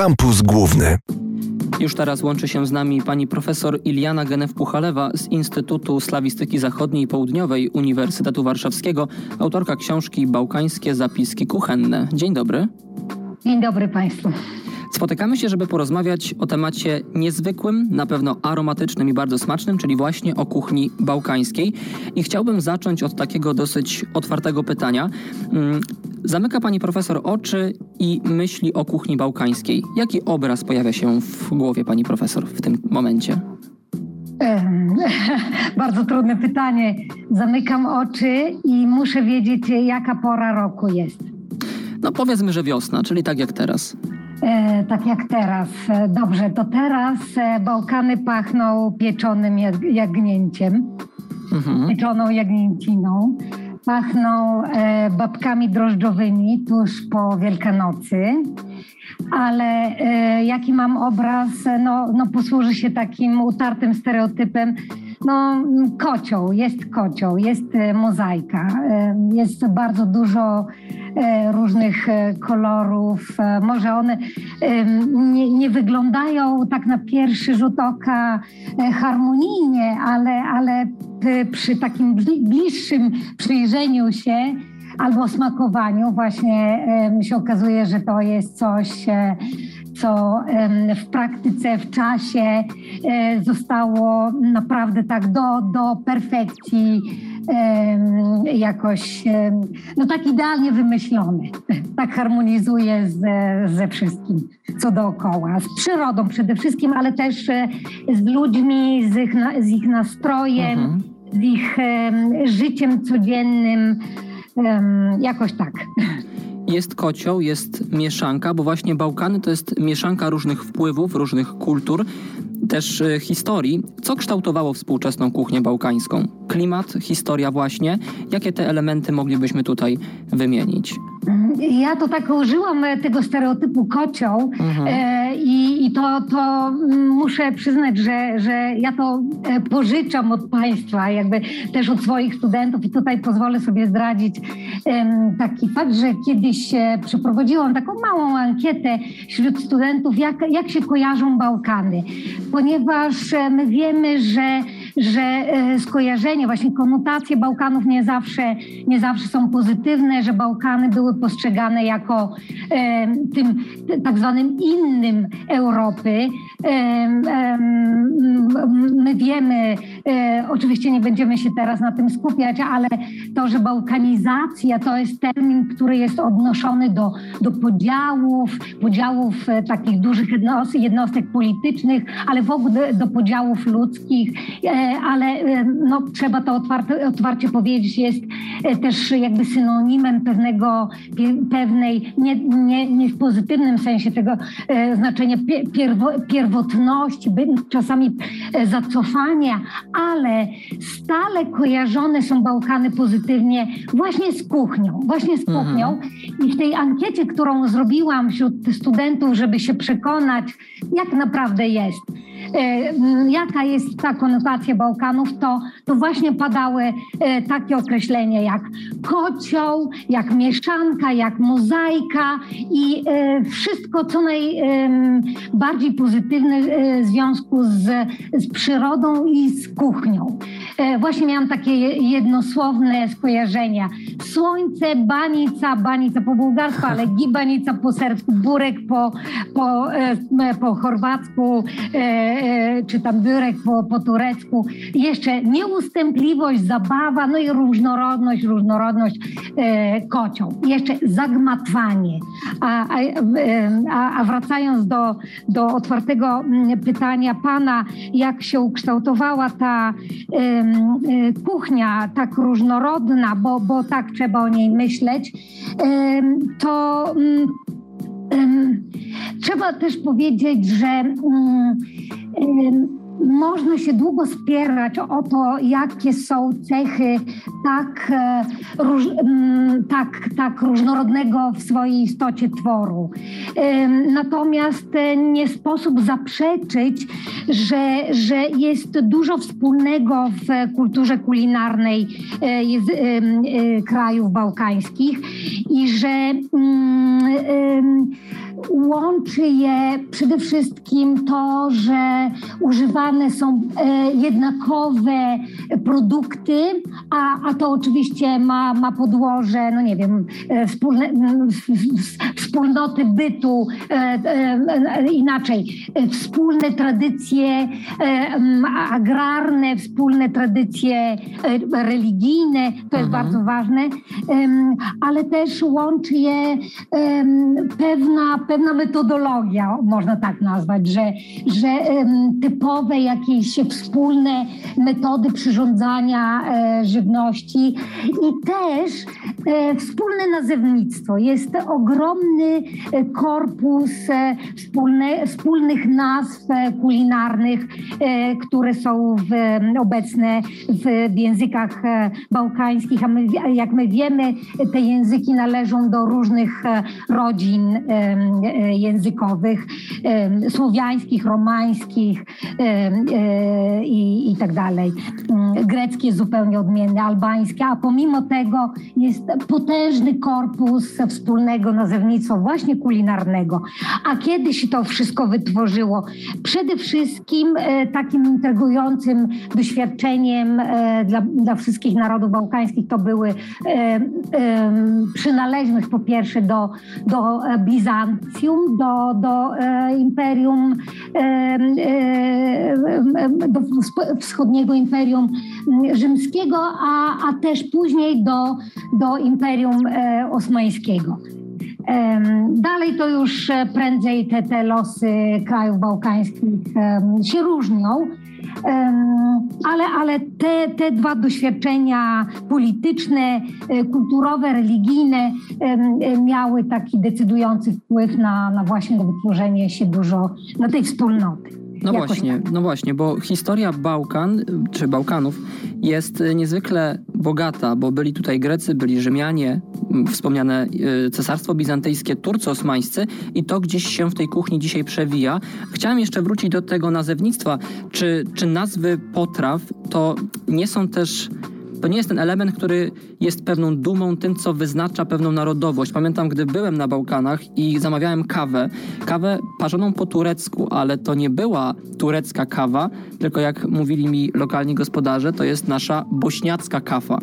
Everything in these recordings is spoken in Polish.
Kampus Główny. Już teraz łączy się z nami pani profesor Iliana Genew-Puchalewa z Instytutu Slawistyki Zachodniej i Południowej Uniwersytetu Warszawskiego, autorka książki Bałkańskie zapiski kuchenne. Dzień dobry. Dzień dobry Państwu. Spotykamy się, żeby porozmawiać o temacie niezwykłym, na pewno aromatycznym i bardzo smacznym, czyli właśnie o kuchni bałkańskiej. I chciałbym zacząć od takiego dosyć otwartego pytania. Mm, zamyka pani profesor oczy i myśli o kuchni bałkańskiej. Jaki obraz pojawia się w głowie pani profesor w tym momencie? Bardzo trudne pytanie. Zamykam oczy i muszę wiedzieć, jaka pora roku jest. No powiedzmy, że wiosna, czyli tak jak teraz. E, tak jak teraz. E, dobrze, to teraz e, Bałkany pachną pieczonym jagnięciem, mhm. pieczoną jagnięciną. Pachną babkami drożdżowymi tuż po Wielkanocy. Ale jaki mam obraz? No, no posłuży się takim utartym stereotypem. No, kocioł, jest kocioł, jest e, mozaika, e, jest bardzo dużo E, różnych kolorów. Może one nie, nie wyglądają tak na pierwszy rzut oka harmonijnie, ale, ale przy takim bliższym przyjrzeniu się albo smakowaniu właśnie się okazuje, że to jest coś, co w praktyce, w czasie zostało naprawdę tak do, do perfekcji jakoś, no tak idealnie wymyślony. Tak harmonizuje ze, ze wszystkim, co dookoła. Z przyrodą przede wszystkim, ale też e, z ludźmi, z ich, z ich nastrojem, mhm. z ich życiem codziennym. Jakoś tak. Jest kocioł, jest mieszanka, bo właśnie Bałkany to jest mieszanka różnych wpływów, różnych kultur też e, historii. Co kształtowało współczesną kuchnię bałkańską? Klimat, historia właśnie. Jakie te elementy moglibyśmy tutaj wymienić? Ja to tak użyłam e, tego stereotypu kocioł mhm. e, i, i to, to muszę przyznać, że, że ja to e, pożyczam od państwa, jakby też od swoich studentów i tutaj pozwolę sobie zdradzić e, taki fakt, że kiedyś e, przeprowadziłam taką małą ankietę wśród studentów, jak, jak się kojarzą Bałkany, ponieważ e, my wiemy, że że e, skojarzenie, właśnie konotacje Bałkanów nie zawsze, nie zawsze są pozytywne, że Bałkany były postrzegane jako e, tym tak zwanym innym Europy. E, my wiemy, oczywiście nie będziemy się teraz na tym skupiać, ale to, że bałkanizacja to jest termin, który jest odnoszony do, do podziałów, podziałów takich dużych jednostek politycznych, ale w ogóle do podziałów ludzkich ale e, no, trzeba to otwarte, otwarcie powiedzieć, jest e, też jakby synonimem pewnego, pewnej, nie, nie, nie w pozytywnym sensie tego e, znaczenia pierwo, pierwotności, czasami zacofania, ale stale kojarzone są Bałkany pozytywnie właśnie z kuchnią, właśnie z kuchnią. Mhm. I w tej ankiecie, którą zrobiłam wśród studentów, żeby się przekonać, jak naprawdę jest, jaka jest ta konotacja Bałkanów, to, to właśnie padały e, takie określenia jak kocioł, jak mieszanka, jak mozaika i e, wszystko, co najbardziej pozytywne e, w związku z, z przyrodą i z kuchnią. Właśnie miałam takie jednosłowne skojarzenia. Słońce, banica, banica po bułgarsku, ale gibanica po serbsku, burek po, po, po chorwacku, czy tam burek po, po turecku jeszcze nieustępliwość, zabawa, no i różnorodność, różnorodność e, kocioł. Jeszcze zagmatwanie. A, a, a wracając do, do otwartego pytania pana, jak się ukształtowała ta e, kuchnia tak różnorodna, bo, bo tak trzeba o niej myśleć, to mm, trzeba też powiedzieć, że mm, można się długo spierać o to, jakie są cechy tak, e, róż, tak, tak różnorodnego w swojej istocie tworu. Natomiast e, nie sposób zaprzeczyć, że, że jest dużo wspólnego w kulturze kulinarnej e, krajów bałkańskich i że łączy je przede wszystkim to, że używane są e, jednakowe produkty, a, a to oczywiście ma, ma podłoże, no nie wiem, e, wspólne, wspólnoty bytu, e, inaczej, wspólne tradycje agrarne, wspólne tradycje religijne, to jest Mhm. bardzo ważne, ale też łączy je pewna, pewna metodologia, można tak nazwać, że, że typowe jakieś wspólne metody przyrządzania e, żywności i też e, wspólne nazewnictwo. Jest ogromny e, korpus wspólne, wspólnych nazw kulinarnych, które są w, obecne w, językach bałkańskich, a my, jak my wiemy, te języki należą do różnych rodzin językowych, em, słowiańskich, romańskich e, i, i tak dalej. Mm, Greckie jest zupełnie odmienne, albańskie, a pomimo tego jest potężny korpus wspólnego nazewnictwa właśnie kulinarnego. A kiedy się to wszystko wytworzyło? Przede wszystkim e, takim intrygującym doświadczeniem e, dla, dla wszystkich narodów bałkańskich to były e, e, przynależność po pierwsze do, do e, Bizancjum, do, do e, Imperium, e, e, do wschodniego Imperium mm, Rzymskiego, a, a też później do, do Imperium Osmańskiego. Dalej to już prędzej te, te losy krajów bałkańskich się różnią, ale, ale te, te dwa doświadczenia polityczne, e, kulturowe, religijne e, miały taki decydujący wpływ na, na właśnie wytworzenie się dużo, na tej wspólnoty. No Jakoś właśnie, no właśnie, bo historia Bałkan, czy Bałkanów jest y, niezwykle bogata, bo byli tutaj Grecy, byli Rzymianie, m, wspomniane y, Cesarstwo Bizantyjskie, Turcy Osmańscy i to gdzieś się w tej kuchni dzisiaj przewija. Chciałem jeszcze wrócić do tego nazewnictwa. Czy, czy nazwy potraw to nie są też to nie jest ten element, który jest pewną dumą tym, co wyznacza pewną narodowość. Pamiętam, gdy byłem na Bałkanach i zamawiałem kawę, kawę parzoną po turecku, ale to nie była turecka kawa, tylko jak mówili mi lokalni gospodarze, to jest nasza bośniacka kawa.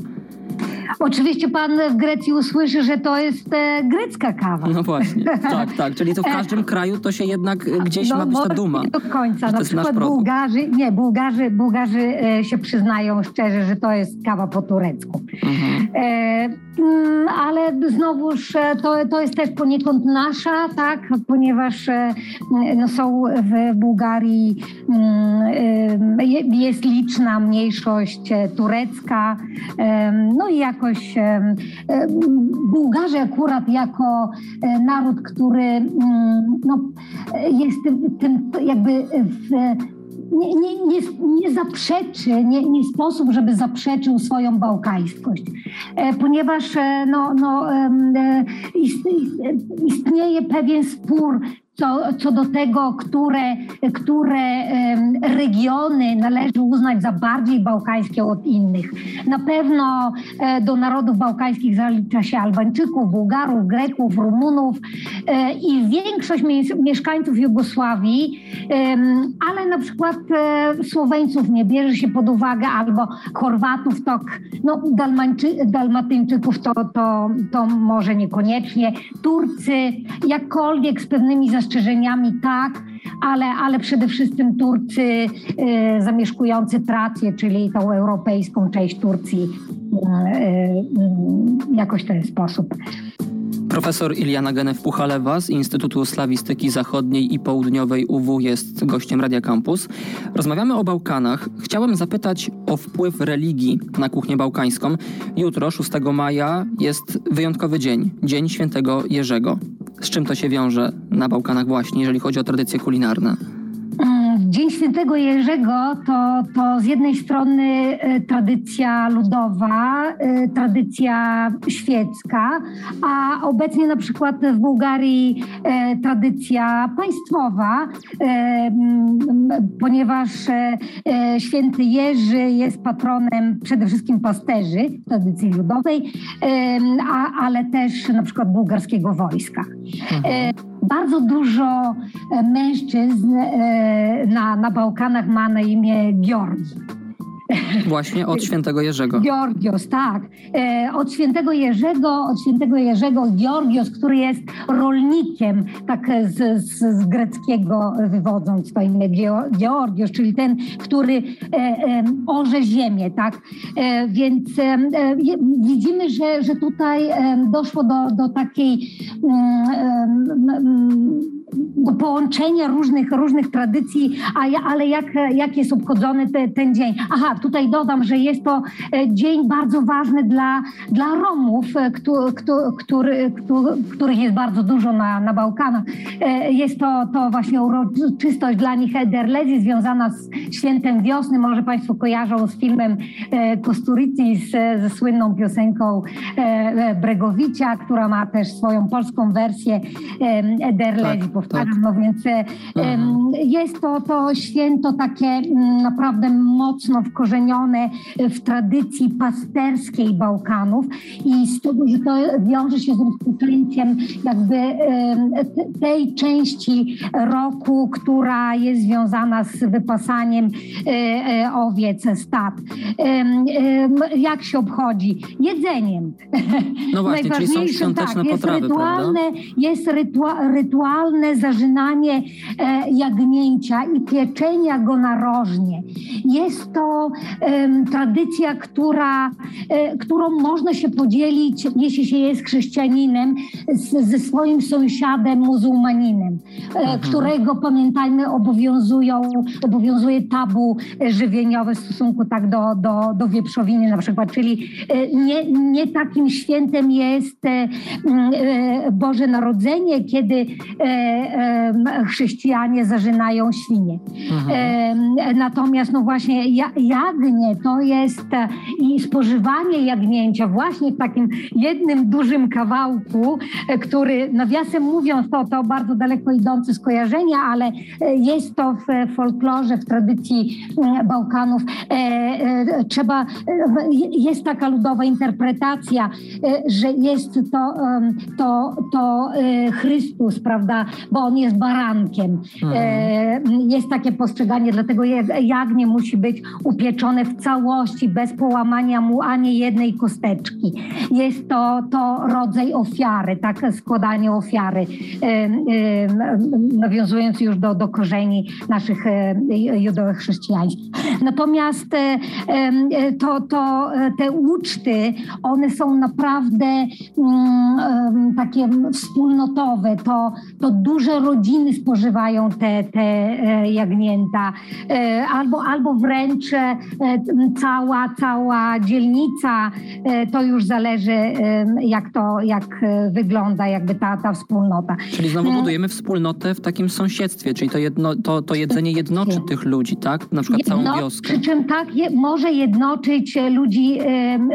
Oczywiście pan w Grecji usłyszy, że to jest e, grecka kawa. No właśnie, tak, tak. Czyli to w każdym kraju to się jednak y, gdzieś ma być ta duma. nie do końca. Na przykład. Bułgarzy, nie, Bułgarzy, Bułgarzy e, się przyznają szczerze, że to jest kawa po turecku. Mhm. E, mm, ale znowuż e, to, to jest też poniekąd nasza, tak, ponieważ e, no, są w Bułgarii mm, e, je- jest liczna mniejszość e, turecka, e, i jakoś Bułgarzy akurat jako e, naród, który mm, no, jest tym, tym jakby w nie, nie, nie, nie zaprzeczy, nie, nie sposób, żeby zaprzeczył swoją bałkańskość, e, ponieważ e, no, no, istnieje pewien spór co, co do tego, które, które regiony należy uznać za bardziej bałkańskie od innych. Na pewno e, do narodów bałkańskich zalicza się Albańczyków, Bułgarów, Greków, Rumunów e, i większość mie- mieszkańców Jugosławii, ale na przykład e, Słoweńców nie bierze się pod uwagę, albo Chorwatów, to no, Dalmatyńczyków to, to, to może niekoniecznie. Turcy, jakkolwiek z pewnymi zastrzeżeniami, tak, ale, ale przede wszystkim Turcy e, zamieszkujący Trację, czyli tą europejską część Turcji, e, e, jakoś ten sposób. Profesor Iliana Genew-Puchalewa z Instytutu Slawistyki Zachodniej i Południowej UW jest gościem Radia Campus. Rozmawiamy o Bałkanach. Chciałem zapytać o wpływ religii na kuchnię bałkańską. Jutro, 6 maja, jest wyjątkowy dzień, Dzień Świętego Jerzego. Z czym to się wiąże na Bałkanach właśnie, jeżeli chodzi o tradycje kulinarne? Mm, Dzień Świętego Jerzego to, to z jednej strony e, tradycja ludowa, e, tradycja świecka, a obecnie na przykład w Bułgarii e, tradycja państwowa, ponieważ święty Jerzy jest patronem przede wszystkim pasterzy tradycji ludowej, ale też na przykład bułgarskiego wojska. E, bardzo dużo e, mężczyzn e, na, na Bałkanach ma na imię Georgi. Właśnie od świętego Jerzego. Georgios, tak. E, od świętego Jerzego, od świętego Jerzego Georgios, który jest rolnikiem, tak z, z, z greckiego wywodząc to imię Georgios, czyli ten, który e, orze ziemię, tak. E, więc widzimy, że, że tutaj doszło do, do takiej do połączenia różnych, różnych tradycji, a ale jak, jak jest obchodzony te, ten dzień? Aha, tutaj dodam, że jest to e, dzień bardzo ważny dla, dla Romów, który, który, który, których jest bardzo dużo na, na Bałkanach. E, jest to, to właśnie uroczystość dla nich Ederlezi związana z świętem wiosny. Może Państwo kojarzą z filmem e, Kosturici z, ze słynną piosenką Bregowicia, która ma też swoją polską wersję Ederlezi. Tak powtarzam. Tak. No więc um, jest to, to święto takie mm, naprawdę mocno wkorzenione w tradycji pasterskiej Bałkanów i z tego, że to wiąże się z rozpoczęciem jakby tej części roku, która jest związana z wypasaniem e, e, owiec, stad. Jak się obchodzi? Jedzeniem. No właśnie, czyli są świąteczne tak, potrawy, jest rytualne, prawda? Jest rytua, rytualne zażynanie e, jagnięcia i pieczenia go na rożnie. Jest to tradycja, która, e, którą można się podzielić, jeśli się jest chrześcijaninem, ze swoim sąsiadem muzułmaninem, e, mhm. którego pamiętajmy obowiązują, obowiązuje tabu żywieniowe w stosunku tak do, do, do wieprzowiny na przykład, czyli nie, nie takim świętem jest Boże Narodzenie, kiedy chrześcijanie zażynają świnie. Mhm. Natomiast no właśnie to jest e, i spożywanie jagnięcia właśnie w takim jednym dużym kawałku, e, który nawiasem mówiąc to, to bardzo daleko idące skojarzenia, ale e, jest to w folklorze, w tradycji Bałkanów. Trzeba, jest taka ludowa interpretacja, że jest to, to, to Chrystus, prawda, bo on jest barankiem. Mhm. Jest takie postrzeganie, dlatego jagnię musi być upieczone w całości, bez połamania mu ani jednej kosteczki. Jest to, to rodzaj ofiary, tak, składanie ofiary, nawiązując już do, do korzeni naszych judo-chrześcijańskich. Natomiast to, to te uczty, one są naprawdę mm, takie wspólnotowe, to, to duże rodziny spożywają te, te e, jagnięta, e, albo, albo wręcz e, cała, cała dzielnica, to już zależy jak to, jak wygląda jakby ta, ta wspólnota. Czyli znowu budujemy wspólnotę w takim sąsiedztwie, czyli to, jedno, to, to jedzenie jednoczy tych ludzi, tak? Na przykład Jedno, całą wioskę. Przy czym tak je, może jednoczyć ludzi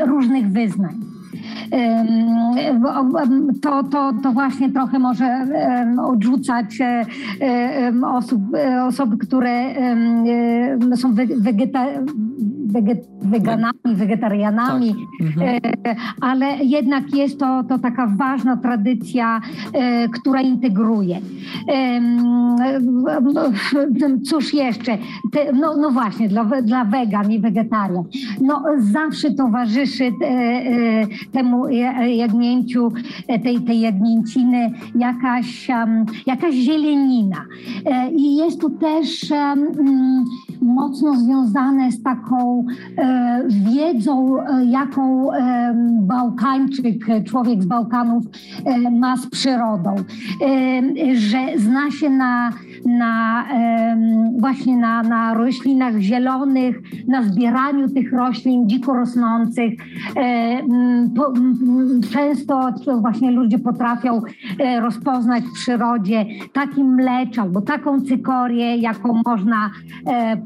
różnych wyznań to, to, to właśnie trochę może odrzucać e, osób, e, osoby, które są wegeta, weganami, wegetarianami, tak. mhm. E, ale jednak jest to, to taka ważna tradycja, która integruje. Cóż jeszcze? No, no właśnie, dla, dla wegan i wegetarian. No zawsze towarzyszy temu jagnięciu, e, tej, tej jagnięciny jakaś, jakaś zieleńina. E, I jest to też mocno związane z taką e, wiedzą, jaką Bałkańczyk, człowiek z Bałkanów ma z przyrodą, że zna się na, na właśnie na, na roślinach zielonych, na zbieraniu tych roślin dziko rosnących, często właśnie ludzie potrafią e, rozpoznać w przyrodzie taki mlecz albo taką cykorię, jaką można e,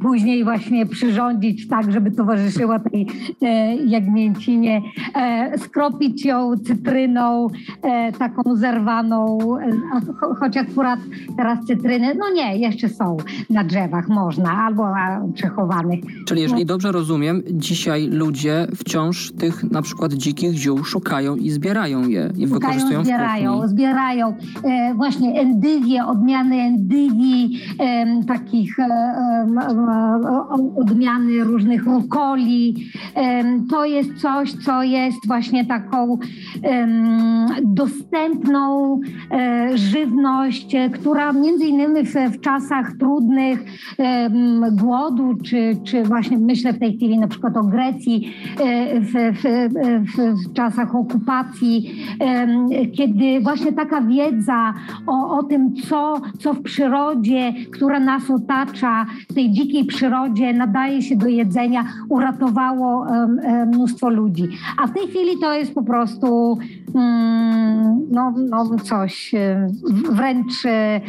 później właśnie przyrządzić tak, żeby towarzyszyła tej e, jagnięcinie, skropić ją cytryną taką zerwaną, choć akurat teraz cytryny. No nie, jeszcze są na drzewach, można, albo przechowanych. Czyli jeżeli dobrze rozumiem, dzisiaj ludzie wciąż tych na przykład dzikich ziół szukają i zbierają je i Szukają, wykorzystują zbierają, w kuchni. zbierają e, właśnie endywie, odmiany endywii, em, takich e, e, odmiany różnych rukoli. Em, to jest coś, co jest właśnie taką dostępną e, żywność, e, która między innymi w, w czasach trudnych głodu, czy, czy właśnie myślę w tej chwili na przykład o Grecji, e, w, w, w, czasach okupacji, kiedy właśnie taka wiedza o, o tym, co, co w przyrodzie, która nas otacza, w tej dzikiej przyrodzie nadaje się do jedzenia, uratowało mnóstwo ludzi. A w tej chwili to jest po prostu mm, no, no coś wręcz e,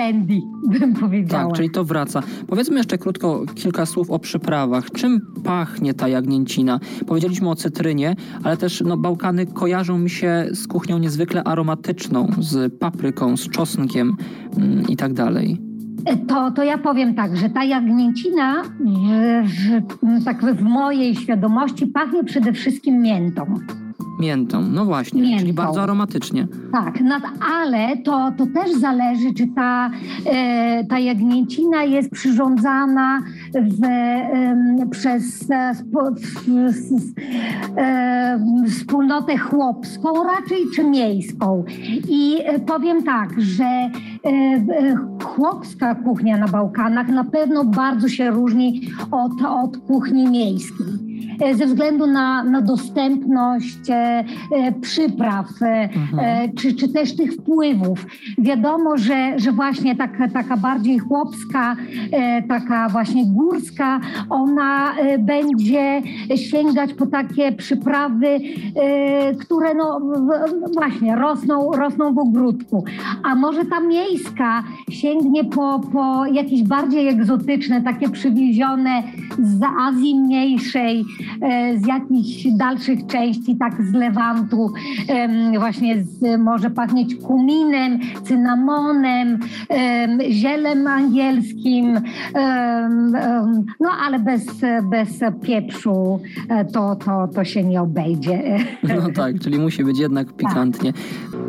trendy, bym powiedziała. Tak, czyli to wraca. Powiedzmy jeszcze krótko kilka słów o przyprawach. Czym pachnie ta jagnięcina? Powiedzieliśmy o cytrynie, ale też no, Bałkany kojarzą mi się z kuchnią niezwykle aromatyczną, z papryką, z czosnkiem mm, i tak dalej. To, to ja powiem tak, że ta jagnięcina w, w, tak w mojej świadomości pachnie przede wszystkim miętą. Miętą, no właśnie, Miętą. czyli bardzo aromatycznie. Tak, nad, ale to, to też zależy, czy ta, e, ta jagnięcina jest przyrządzana w, em, przez e, spo, e, wspólnotę chłopską raczej, czy miejską. I e, powiem tak, że e, e, chłopska kuchnia na Bałkanach na pewno bardzo się różni od, od kuchni miejskiej e, ze względu na, na dostępność e, e, przypraw, e, e, czy, czy też tych wpływów. Wiadomo, że, że właśnie taka, taka bardziej chłopska, e, taka właśnie górska, ona e, będzie sięgać po takie przyprawy, e, które no w- właśnie rosną, rosną w ogródku. A może ta miejska sięgnie po, po jakieś bardziej egzotyczne, takie przywiezione z Azji Mniejszej, e, z jakichś dalszych części, tak z Lewantu, właśnie z, może pachnieć kuminem, cynamonem, em, zielem angielskim, no ale bez, bez pieprzu e, to, to, to się nie obejdzie. No tak, czyli musi być jednak pikantnie.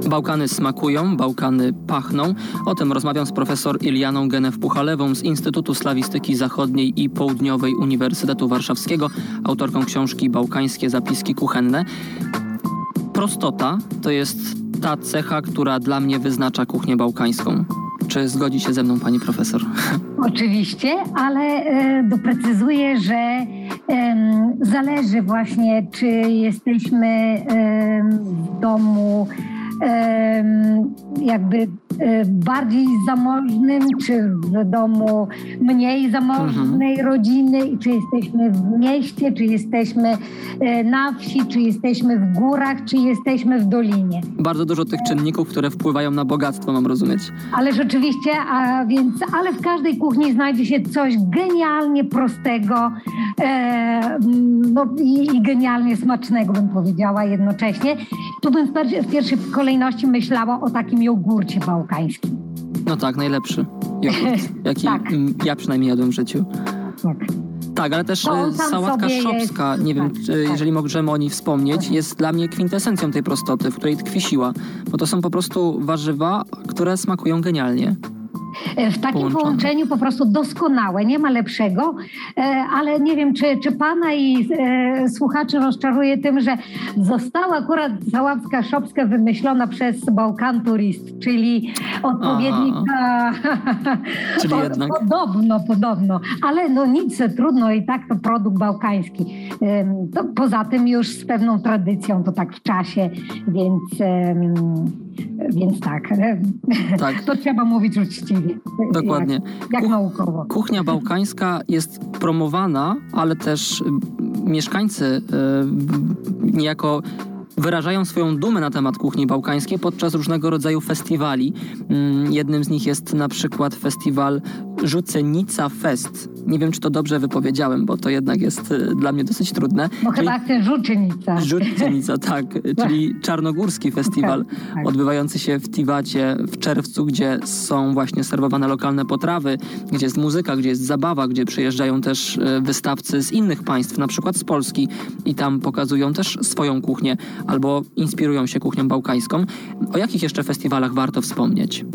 Bałkany smakują, Bałkany pachną. O tym rozmawiam z profesor Ilianą Genew-Puchalewą z Instytutu Slawistyki Zachodniej i Południowej Uniwersytetu Warszawskiego, autorką książki Bałkańskie zapiski kuchenne. Prostota to jest ta cecha, która dla mnie wyznacza kuchnię bałkańską. Czy zgodzi się ze mną pani profesor? Oczywiście, ale e, doprecyzuję, że zależy właśnie, czy jesteśmy w domu jakby e, bardziej zamożnym, czy w domu mniej zamożnej rodziny, i czy jesteśmy w mieście, czy jesteśmy e, na wsi, czy jesteśmy w górach, czy jesteśmy w dolinie. Bardzo dużo tych czynników, które wpływają na bogactwo, mam rozumieć. Ale rzeczywiście, a więc, ale w każdej kuchni znajdzie się coś genialnie prostego e, no, i, i genialnie smacznego, bym powiedziała jednocześnie. Tu bym w pierwszej kolejności myślała o takim jogurcie bałkańskim. No tak, najlepszy jogurt, jaki Tak. ja przynajmniej jadłem w życiu. Tak. Tak, ale też e, sałatka szopska, jest- nie wiem, tak, czy, tak. jeżeli możemy o niej wspomnieć, jest dla mnie kwintesencją tej prostoty, w której tkwi siła. Bo to są po prostu warzywa, które smakują genialnie. E, W takim Połączone. połączeniu po prostu doskonałe, nie ma lepszego, e, ale nie wiem, czy, czy pana i e, słuchaczy rozczaruje tym, że została akurat Załaska Szopska wymyślona przez Bałkan Turist, czyli odpowiednik... Czyli jednak- Podobno, podobno, ale no nic, trudno i tak to produkt bałkański. To poza tym już z pewną tradycją, to tak w czasie, więc, więc tak, Tak, to trzeba mówić uczciwie. dokładnie. Jak, jak Kuch- naukowo. Kuchnia bałkańska jest promowana, ale też y, mieszkańcy y, niejako wyrażają swoją dumę na temat kuchni bałkańskiej podczas różnego rodzaju festiwali. Mm, Jednym z nich jest na przykład festiwal Rzucenica Fest. Nie wiem, czy to dobrze wypowiedziałem, bo to jednak jest y, dla mnie dosyć trudne. Bo chyba chce Żuczynica. Rzucenica, tak, czyli czarnogórski festiwal tak. odbywający się w Tiwacie w czerwcu, gdzie są właśnie serwowane lokalne potrawy, gdzie jest muzyka, gdzie jest zabawa, gdzie przyjeżdżają też y, wystawcy z innych państw, na przykład z Polski i tam pokazują też swoją kuchnię albo inspirują się kuchnią bałkańską. O jakich jeszcze festiwalach warto wspomnieć?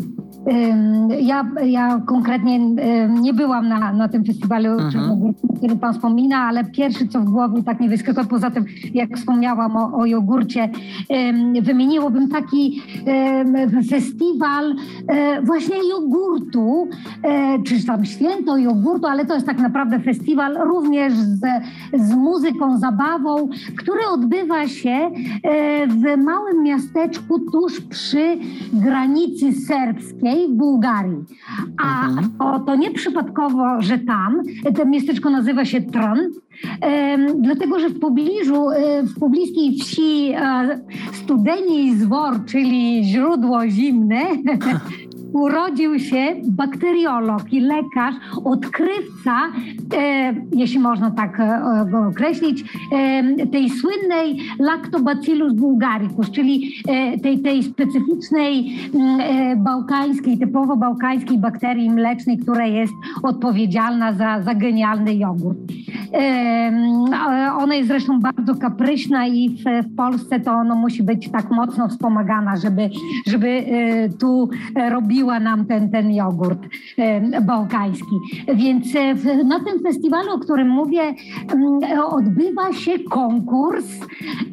Ja, ja konkretnie nie byłam na, na tym festiwalu, Mhm. o którym Pan wspomina, ale pierwszy, co w głowie tak nie wyskakuje, poza tym, jak wspomniałam o, o jogurcie, ym, wymieniłabym taki festiwal e, właśnie jogurtu, e, czy tam święto jogurtu, ale to jest tak naprawdę festiwal również z, z muzyką, zabawą, który odbywa się e, w małym miasteczku tuż przy granicy serbskiej w Bułgarii. A Mhm. o, to nie przypadkowo, że tam, to miasteczko nazywa się Tron, dlatego że w pobliżu, e, w pobliskiej wsi e, Studeni Zwor, czyli źródło zimne, urodził się bakteriolog i lekarz, odkrywca, e, jeśli można tak e, go określić, e, tej słynnej Lactobacillus bulgaricus, czyli e, tej, tej specyficznej e, bałkańskiej, typowo bałkańskiej bakterii mlecznej, która jest odpowiedzialna za, za genialny jogurt. Ona jest zresztą bardzo kapryśna i w, w Polsce to ono musi być tak mocno wspomagana, żeby, żeby tu e, robiła nam ten, ten jogurt bałkański. Więc e, na tym festiwalu, o którym mówię, mm, odbywa się konkurs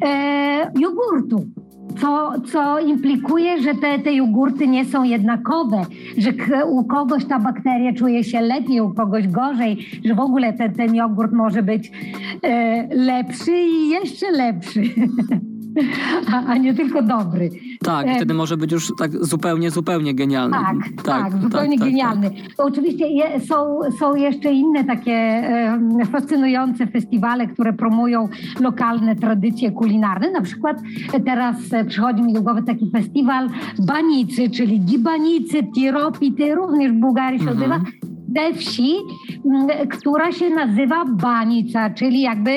e, jogurtu. Co, co implikuje, że te, te jogurty nie są jednakowe, że u kogoś ta bakteria czuje się lepiej, u kogoś gorzej, że w ogóle ten, ten jogurt może być e, lepszy i jeszcze lepszy, a, nie tylko dobry. Tak, wtedy może być już tak zupełnie, zupełnie genialny. Tak, tak, zupełnie tak, genialny. To oczywiście je, są, są jeszcze inne takie fascynujące festiwale, które promują lokalne tradycje kulinarne. Na przykład teraz e, przychodzi mi do głowy taki festiwal Banicy, czyli Gibanicy, Tiropity, również w Bułgarii się Mhm. odbywa. Ze wsi, m, która się nazywa Banica, czyli jakby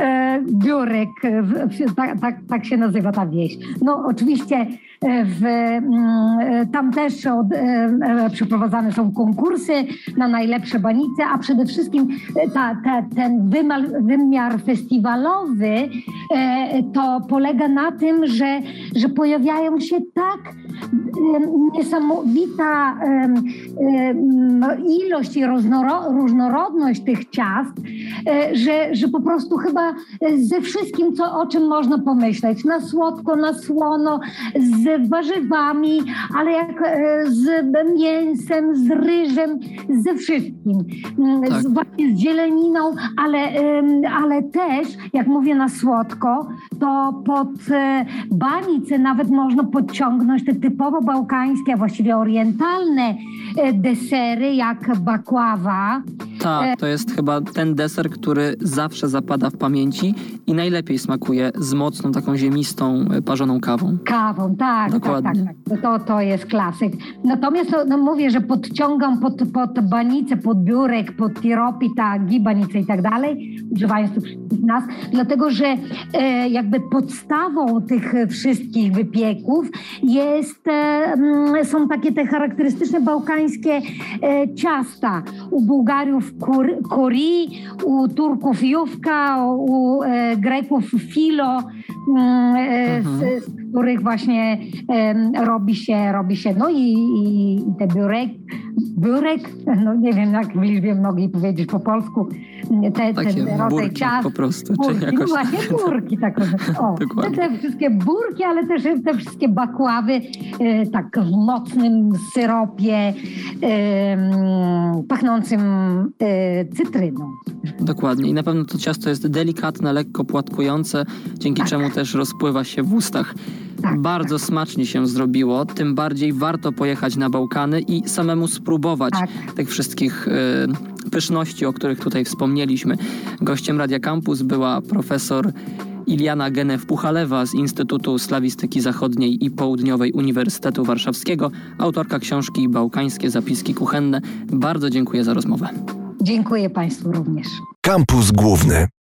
e, biurek, e, tak, tak, tak się nazywa ta wieś. No oczywiście e, w, mm, e, tam też od, przeprowadzane są konkursy na najlepsze banice, a przede wszystkim ta, ta, ten wymiar, festiwalowy to polega na tym, że, że pojawiają się tak niesamowita ilość i różnorodność tych ciast, e, że, że po prostu chyba e, ze wszystkim, co, o czym można pomyśleć, na słodko, na słono, z warzywami, ale jak e, z mięsem, z ryżem, ze wszystkim. Mm, Tak. Z, właśnie z zieleniną, ale, ale też, jak mówię na słodko, to pod e, banicę nawet można podciągnąć te typowo bałkańskie, a właściwie orientalne e, desery, jak bakława. Tak, to jest chyba ten deser, który zawsze zapada w pamięci i najlepiej smakuje z mocną, taką ziemistą, y, parzoną kawą. Kawą, tak, Dokładnie. tak, tak, tak. To, to jest klasyk. Natomiast no, no mówię, że podciągam pod, pod banicę, pod biurek, pod tiropita, gibanicę i tak dalej, używając tych wszystkich nazw, dlatego że e, jakby podstawą tych e, wszystkich wypieków jest, e, mm, są takie te charakterystyczne bałkańskie e, ciasta. U Bułgariów kur, kuri, u Turków jówka, u e, Greków filo, mm, e, Mhm. z, z których właśnie robi się, robi się, no i, i, i te biurek, biurek, no nie wiem jak w liczbie mnogiej powiedzieć po polsku, te, ten rodzaj ciast. po prostu, czy jakoś no właśnie burki, tak. O, te, Dokładnie. te wszystkie burki, ale też te wszystkie bakławy e, tak w mocnym syropie em, pachnącym e, cytryną. Dokładnie. I na pewno to ciasto jest delikatne, lekko płatkujące, dzięki Tak. czemu też rozpływa się w ustach. Tak, Bardzo smacznie się zrobiło, tym bardziej warto pojechać na Bałkany i samemu spróbować Tak. tych wszystkich y, pyszności, o których tutaj wspomnieliśmy. Gościem Radia Campus była profesor Iliana Genew-Puchalewa z Instytutu Slawistyki Zachodniej i Południowej Uniwersytetu Warszawskiego, autorka książki Bałkańskie zapiski kuchenne. Bardzo dziękuję za rozmowę. Dziękuję Państwu również. Kampus Główny.